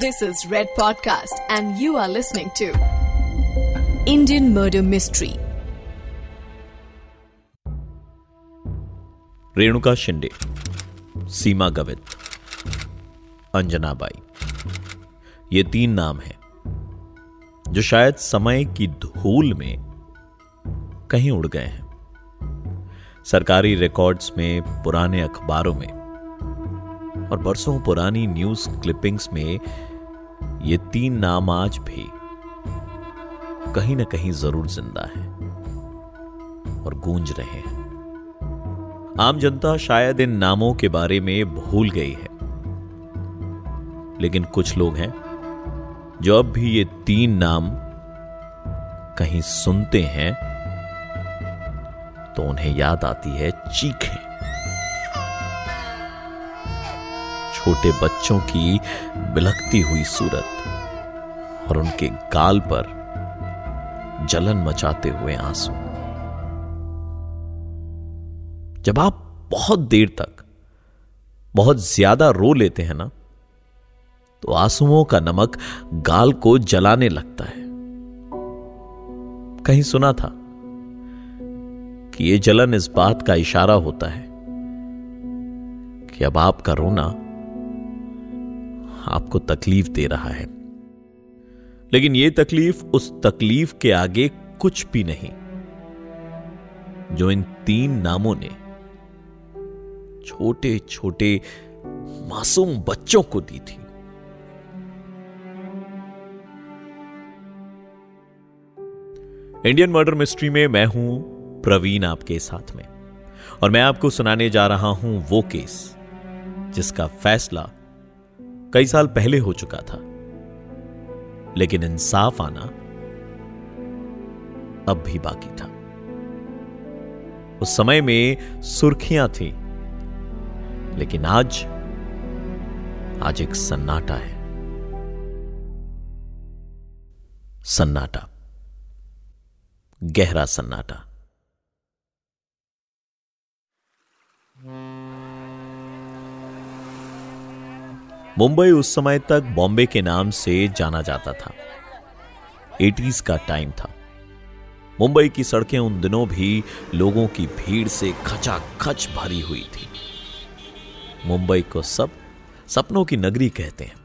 This is Red Podcast, and you are listening to Indian Murder Mystery. Renuka Shinde Seema Gavit Anjana Bai ये तीन नाम हैं जो शायद समय की धूल में कहीं उड़ गए हैं सरकारी रिकॉर्ड्स में पुराने अखबारों में और बरसों पुरानी न्यूज़ क्लिपिंग्स में ये तीन नाम आज भी कहीं ना कहीं ज़रूर ज़िंदा है और गूंज रहे हैं। आम जनता शायद इन नामों के बारे में भूल गई है। लेकिन कुछ लोग हैं जो अब भी ये तीन नाम कहीं सुनते हैं तो उन्हें याद आती है चीखें। छोटे बच्चों की बिलखती हुई सूरत और उनके गाल पर जलन मचाते हुए आँसू। जब आप बहुत देर तक बहुत ज़्यादा रो लेते हैं ना तो आंसुओं का नमक गाल को जलाने लगता है। कहीं सुना था कि यह जलन इस बात का इशारा होता है कि अब आपका रोना आपको तकलीफ़ दे रहा है। लेकिन यह तकलीफ़ उस तकलीफ़ के आगे कुछ भी नहीं। जो इन तीन नामों ने छोटे छोटे मासूम बच्चों को दी थी। इंडियन मर्डर मिस्ट्री में मैं हूँ प्रवीण आपके साथ में। और मैं आपको सुनाने जा रहा हूँ वो केस, जिसका फैसला कई साल पहले हो चुका था। लेकिन इंसाफ आना अब भी बाकी था। उस समय में सुर्खियाँ थी, लेकिन आज आज एक सन्नाटा है। सन्नाटा, गहरा सन्नाटा। मुंबई उस समय तक बॉम्बे के नाम से जाना जाता था। एटीज का टाइम था। मुंबई की सड़कें उन दिनों भी लोगों की भीड़ से खचाखच भरी हुई थी। मुंबई को सब सपनों की नगरी कहते हैं,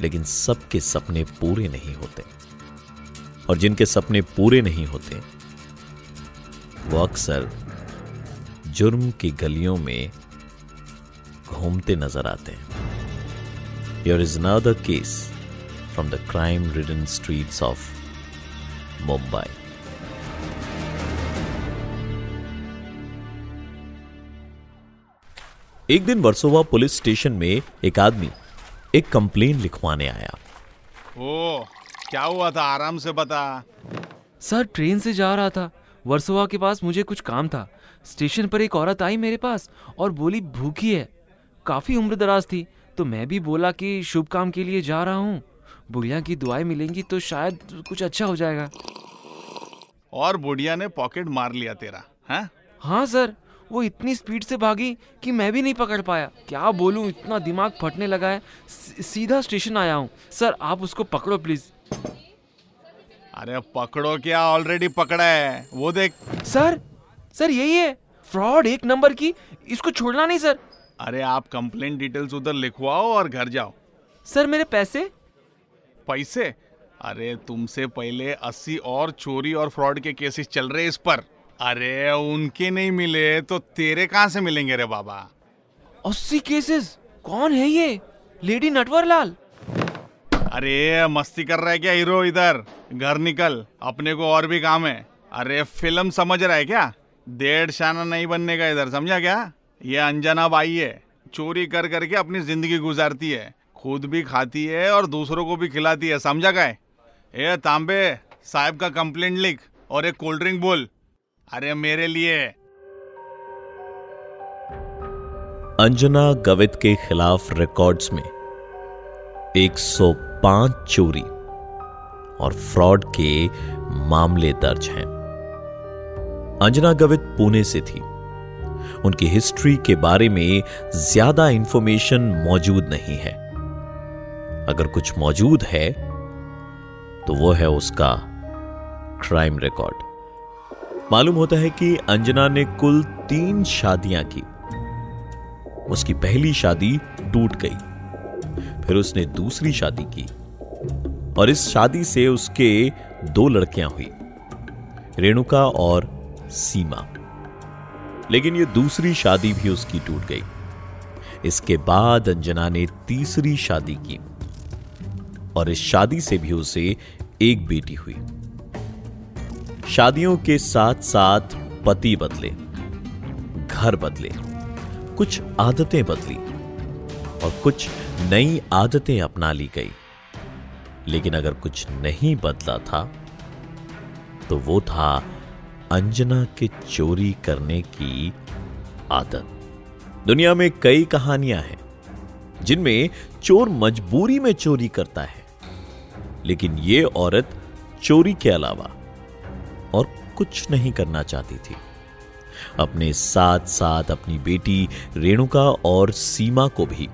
लेकिन सबके सपने पूरे नहीं होते। और जिनके सपने पूरे नहीं होते, वो अक्सर जुर्म की गलियों में घूमते नज़र आते हैं। Your is another case from the crime ridden streets of Mumbai एक दिन वर्सोवा पुलिस स्टेशन में एक आदमी एक कंप्लेन लिखवाने आया। ओ क्या हुआ था? आराम से बता। सर ट्रेन से जा रहा था। वर्सोवा के पास मुझे कुछ काम था। स्टेशन पर एक औरत आई मेरे पास और बोली भूखी है। काफ़ी उम्र दराज थी। तो मैं भी बोला कि शुभ काम के लिए जा रहा हूँ। बुढ़िया की दुआएँ मिलेंगी तो शायद कुछ अच्छा हो जाएगा। और बुढ़िया ने पॉकेट मार लिया तेरा है? हाँ सर वो इतनी स्पीड से भागी कि मैं भी नहीं पकड़ पाया। क्या बोलूँ इतना दिमाग फटने लगा है। सीधा स्टेशन आया हूँ। सर आप उसको पकड़ो प्लीज़। अरे पकड़ो क्या? ऑलरेडी पकड़ा है। वो देख। सर सर यही है। फ्रॉड एक नंबर की इसको छोड़ना नहीं सर। अरे आप कंप्लेंट डिटेल्स उधर लिखवाओ और घर जाओ। सर मेरे पैसे? पैसे? अरे तुमसे पहले अस्सी और चोरी और फ्रॉड के केसेस चल रहे इस पर। अरे उनके नहीं मिले तो तेरे कहाँ से मिलेंगे रे बाबा? अस्सी केसेस कौन है ये? लेडी नटवर लाल अरे मस्ती कर रहा है क्या हीरो इधर? घर निकल अपने को और भी काम है। अरे फ़िल्म समझ रहा है क्या? डेढ़ शाना नहीं बनने का इधर समझा क्या? ये अंजना बाई है। चोरी कर करके अपनी ज़िंदगी गुजारती है। खुद भी खाती है और दूसरों को भी खिलाती है। समझा क्या ए, तांबे, साहब का कंप्लेंट लिख और एक कोल्ड ड्रिंक बोल। अरे, मेरे लिए। अंजना गवित के खिलाफ रिकॉर्ड्स में 105 चोरी और फ्रॉड के मामले दर्ज हैं। अंजना गवित पुणे से थी। उनकी हिस्ट्री के बारे में ज़्यादा इंफॉर्मेशन मौजूद नहीं है। अगर कुछ मौजूद है तो वो है उसका क्राइम रिकॉर्ड मालूम होता है कि अंजना ने कुल तीन शादियाँ की। उसकी पहली शादी टूट गई, फिर उसने दूसरी शादी की। और इस शादी से उसके दो लड़कियाँ हुई, रेणुका और सीमा। लेकिन ये दूसरी शादी भी उसकी टूट गई। इसके बाद अंजना ने तीसरी शादी की और इस शादी से भी उसे एक बेटी हुई। शादियों के साथ साथ पति बदले, घर बदले, कुछ आदतें बदली और कुछ नई आदतें अपना ली गई। लेकिन अगर कुछ नहीं बदला था तो वो था अंजना के चोरी करने की आदत। दुनिया में कई कहानियाँ हैं, जिनमें चोर मजबूरी में चोरी करता है। लेकिन ये औरत चोरी के अलावा और कुछ नहीं करना चाहती थी। अपने साथ साथ अपनी बेटी रेणुका और सीमा को भी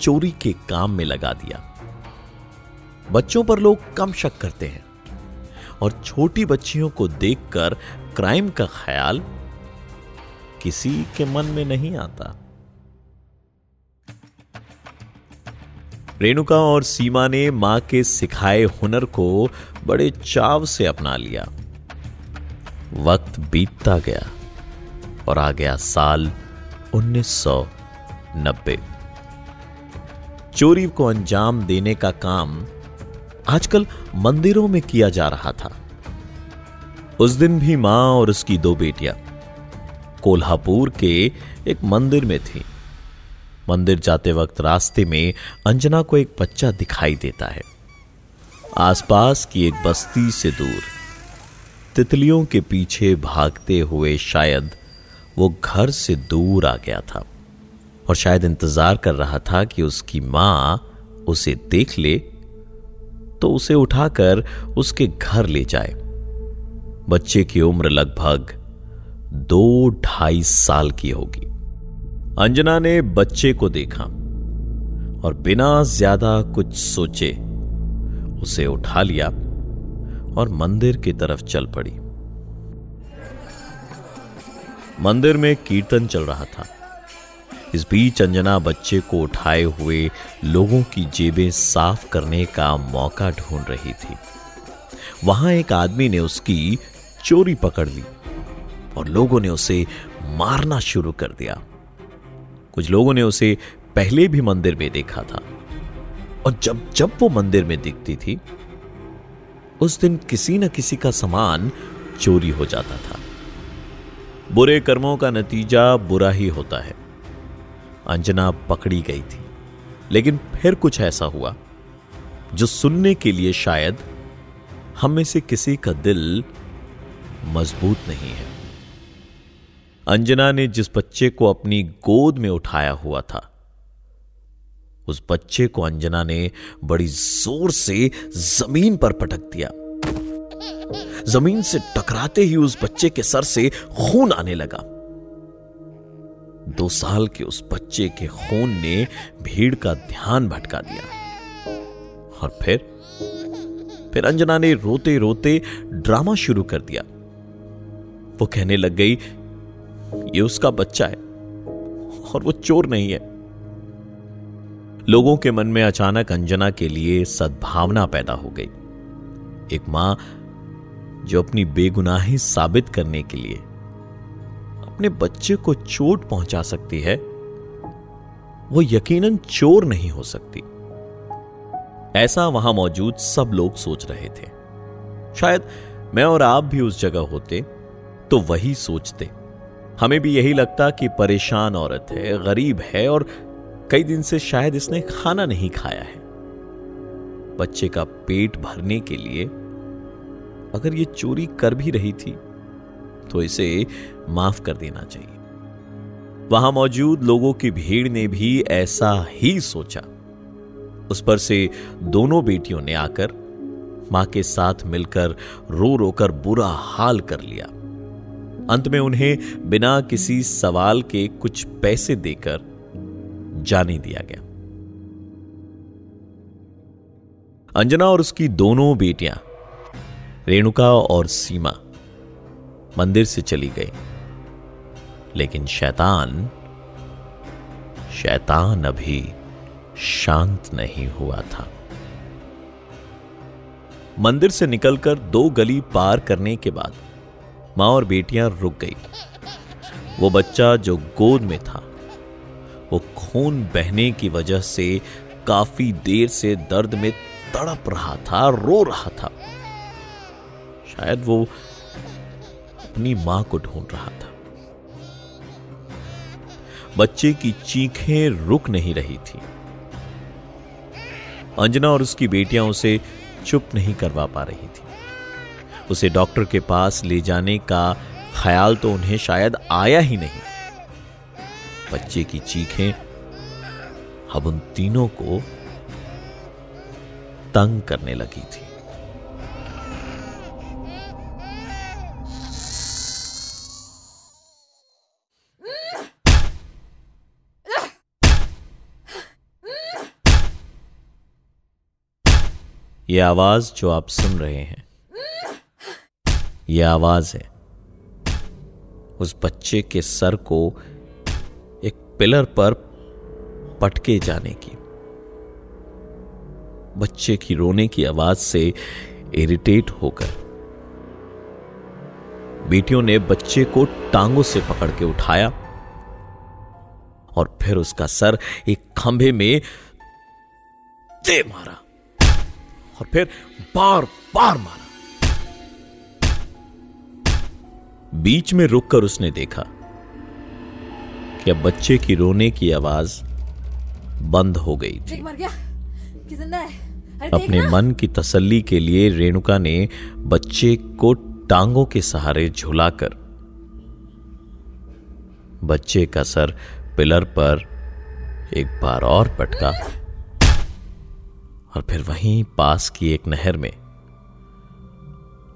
चोरी के काम में लगा दिया। बच्चों पर लोग कम शक करते हैं। और छोटी बच्चियों को देखकर क्राइम का ख्याल किसी के मन में नहीं आता। रेणुका और सीमा ने माँ के सिखाए हुनर को बड़े चाव से अपना लिया। वक्त बीतता गया और आ गया साल 1990 चोरी को अंजाम देने का काम आजकल मंदिरों में किया जा रहा था। उस दिन भी माँ और उसकी दो बेटियाँ कोल्हापुर के एक मंदिर में थी। मंदिर जाते वक्त रास्ते में अंजना को एक बच्चा दिखाई देता है। आसपास की एक बस्ती से दूर तितलियों के पीछे भागते हुए शायद वो घर से दूर आ गया था और शायद इंतज़ार कर रहा था कि उसकी माँ उसे देख ले तो उसे उठाकर उसके घर ले जाए। बच्चे की उम्र लगभग दो ढाई साल की होगी। अंजना ने बच्चे को देखा और बिना ज़्यादा कुछ सोचे उसे उठा लिया और मंदिर की तरफ़ चल पड़ी। मंदिर में कीर्तन चल रहा था। इस बीच अंजना बच्चे को उठाए हुए लोगों की जेबें साफ़ करने का मौका ढूंढ रही थी। वहाँ एक आदमी ने उसकी चोरी पकड़ ली और लोगों ने उसे मारना शुरू कर दिया। कुछ लोगों ने उसे पहले भी मंदिर में देखा था और जब जब वो मंदिर में दिखती थी, उस दिन किसी न किसी का सामान चोरी हो जाता था। बुरे कर्मों का नतीजा बुरा ही होता है। अंजना पकड़ी गई थी। लेकिन फिर कुछ ऐसा हुआ, जो सुनने के लिए शायद हम में से किसी का दिल मज़बूत नहीं है। अंजना ने जिस बच्चे को अपनी गोद में उठाया हुआ था, उस बच्चे को अंजना ने बड़ी ज़ोर से ज़मीन पर पटक दिया। ज़मीन से टकराते ही उस बच्चे के सर से खून आने लगा। दो साल के उस बच्चे के खून ने भीड़ का ध्यान भटका दिया। और फिर फिर अंजना ने रोते रोते ड्रामा शुरू कर दिया। वो कहने लग गई, ये उसका बच्चा है, और वो चोर नहीं है। लोगों के मन में अचानक अंजना के लिए सद्भावना पैदा हो गई। एक माँ, जो अपनी बेगुनाही साबित करने के लिए अपने बच्चे को चोट पहुँचा सकती है, वो यकीनन चोर नहीं हो सकती। ऐसा वहाँ मौजूद सब लोग सोच रहे थे। शायद मैं और आप भी उस जगह होते तो वही सोचते। हमें भी यही लगता कि परेशान औरत है, गरीब है और कई दिन से शायद इसने खाना नहीं खाया है। बच्चे का पेट भरने के लिए अगर ये चोरी कर भी रही थी तो इसे माफ़ कर देना चाहिए। वहाँ मौजूद लोगों की भीड़ ने भी ऐसा ही सोचा। उस पर से दोनों बेटियों ने आकर माँ के साथ मिलकर रो रोकर बुरा हाल कर लिया। अंत में उन्हें बिना किसी सवाल के कुछ पैसे देकर जाने दिया गया। अंजना और उसकी दोनों बेटियाँ, रेणुका और सीमा मंदिर से चली गई। लेकिन शैतान शैतान अभी शांत नहीं हुआ था। मंदिर से निकलकर दो गली पार करने के बाद माँ और बेटियाँ रुक गई। वो बच्चा जो गोद में था, वो खून बहने की वजह से काफ़ी देर से दर्द में तड़प रहा था, रो रहा था। शायद वो अपनी माँ को ढूंढ रहा था। बच्चे की चीखें रुक नहीं रही थी। अंजना और उसकी बेटियाँ उसे चुप नहीं करवा पा रही थी। उसे डॉक्टर के पास ले जाने का ख्याल तो उन्हें शायद आया ही नहीं। बच्चे की चीखें अब उन तीनों को तंग करने लगी थी। यह आवाज़ जो आप सुन रहे हैं। यह आवाज़ है। उस बच्चे के सर को एक पिलर पर पटके जाने की। बच्चे की रोने की आवाज़ से इरिटेट होकर। बेटियों ने बच्चे को टांगों से पकड़ के उठाया और फिर उसका सर एक खंभे में दे मारा। और फिर बार बार मारा। बीच में रुककर उसने देखा कि अब बच्चे की रोने की आवाज़ बंद हो गई थी। मर गया। है अपने मन की तसल्ली के लिए रेणुका ने बच्चे को टांगों के सहारे झुलाकर बच्चे का सर पिलर पर एक बार और पटका। और फिर वहीं पास की एक नहर में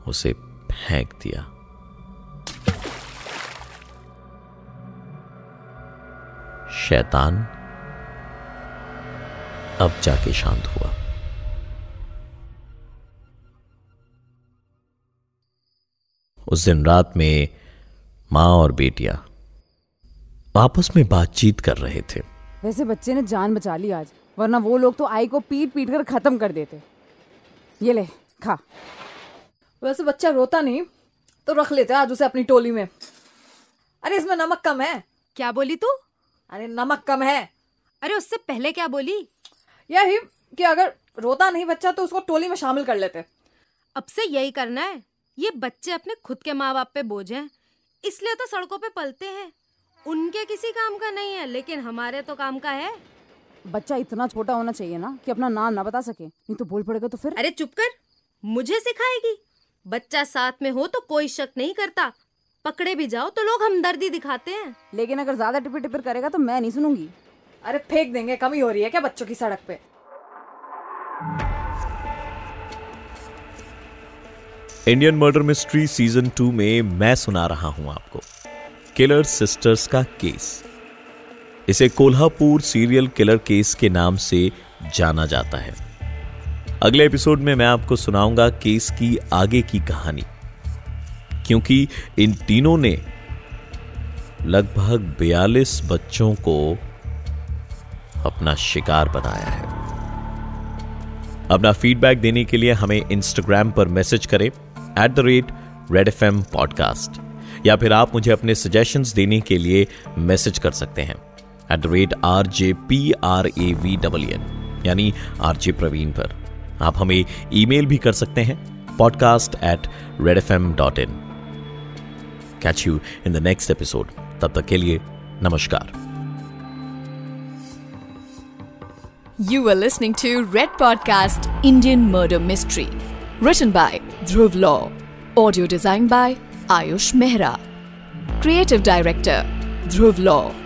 उसे फेंक दिया। शैतान अब जाके शांत हुआ। उस दिन रात में माँ और बेटिया आपस में बातचीत कर रहे थे। वैसे बच्चे ने जान बचा ली आज। वरना वो लोग तो आई को पीट पीट कर खत्म कर देते। ये ले खा। वैसे बच्चा रोता नहीं तो रख लेते आज उसे अपनी टोली में। अरे इसमें नमक कम है। क्या बोली तू? अरे नमक कम है। अरे उससे पहले क्या बोली? यही कि अगर रोता नहीं बच्चा तो उसको टोली में शामिल कर लेते। अब से यही करना है। ये बच्चे अपने खुद के माँ बाप पे बोझ हैं। इसलिए तो सड़कों पे पलते हैं। उनके किसी काम का नहीं है लेकिन हमारे तो काम का है। बच्चा इतना छोटा होना चाहिए ना कि अपना नाम ना बता सके। नहीं तो बोल पड़ेगा तो फिर। अरे चुप कर मुझे सिखाएगी। बच्चा साथ में हो तो कोई शक नहीं करता। पकड़े भी जाओ तो लोग हमदर्दी दिखाते हैं। लेकिन अगर ज़्यादा टिपर टिपर करेगा तो मैं नहीं सुनूँगी। अरे फेंक देंगे कमी हो रही है क्या बच्चों की सड़क पे? Indian murder mystery season two में मैं सुना रहा हूँ आपको। किलर सिस्टर्स का केस इसे कोल्हापुर सीरियल किलर केस के नाम से जाना जाता है। अगले एपिसोड में मैं आपको सुनाऊँगा केस की आगे की कहानी, क्योंकि इन तीनों ने लगभग 42 बच्चों को अपना शिकार बनाया है। अपना फीडबैक देने के लिए हमें इंस्टाग्राम पर मैसेज करें at the rate red F M podcast या फिर आप मुझे अपने सजेशंस देने के लिए मैसेज कर सकते हैं। At the rate R J P R A V double यानी आर जे प्रवीण पर आप हमें ईमेल भी कर सकते हैं podcast at red F M dot in catch you in the next episode तब तक के लिए नमस्कार You were listening to Red Podcast Indian Murder Mystery. Written by Dhruv Law. Audio designed by Ayush Mehra. Creative Director Dhruv Law.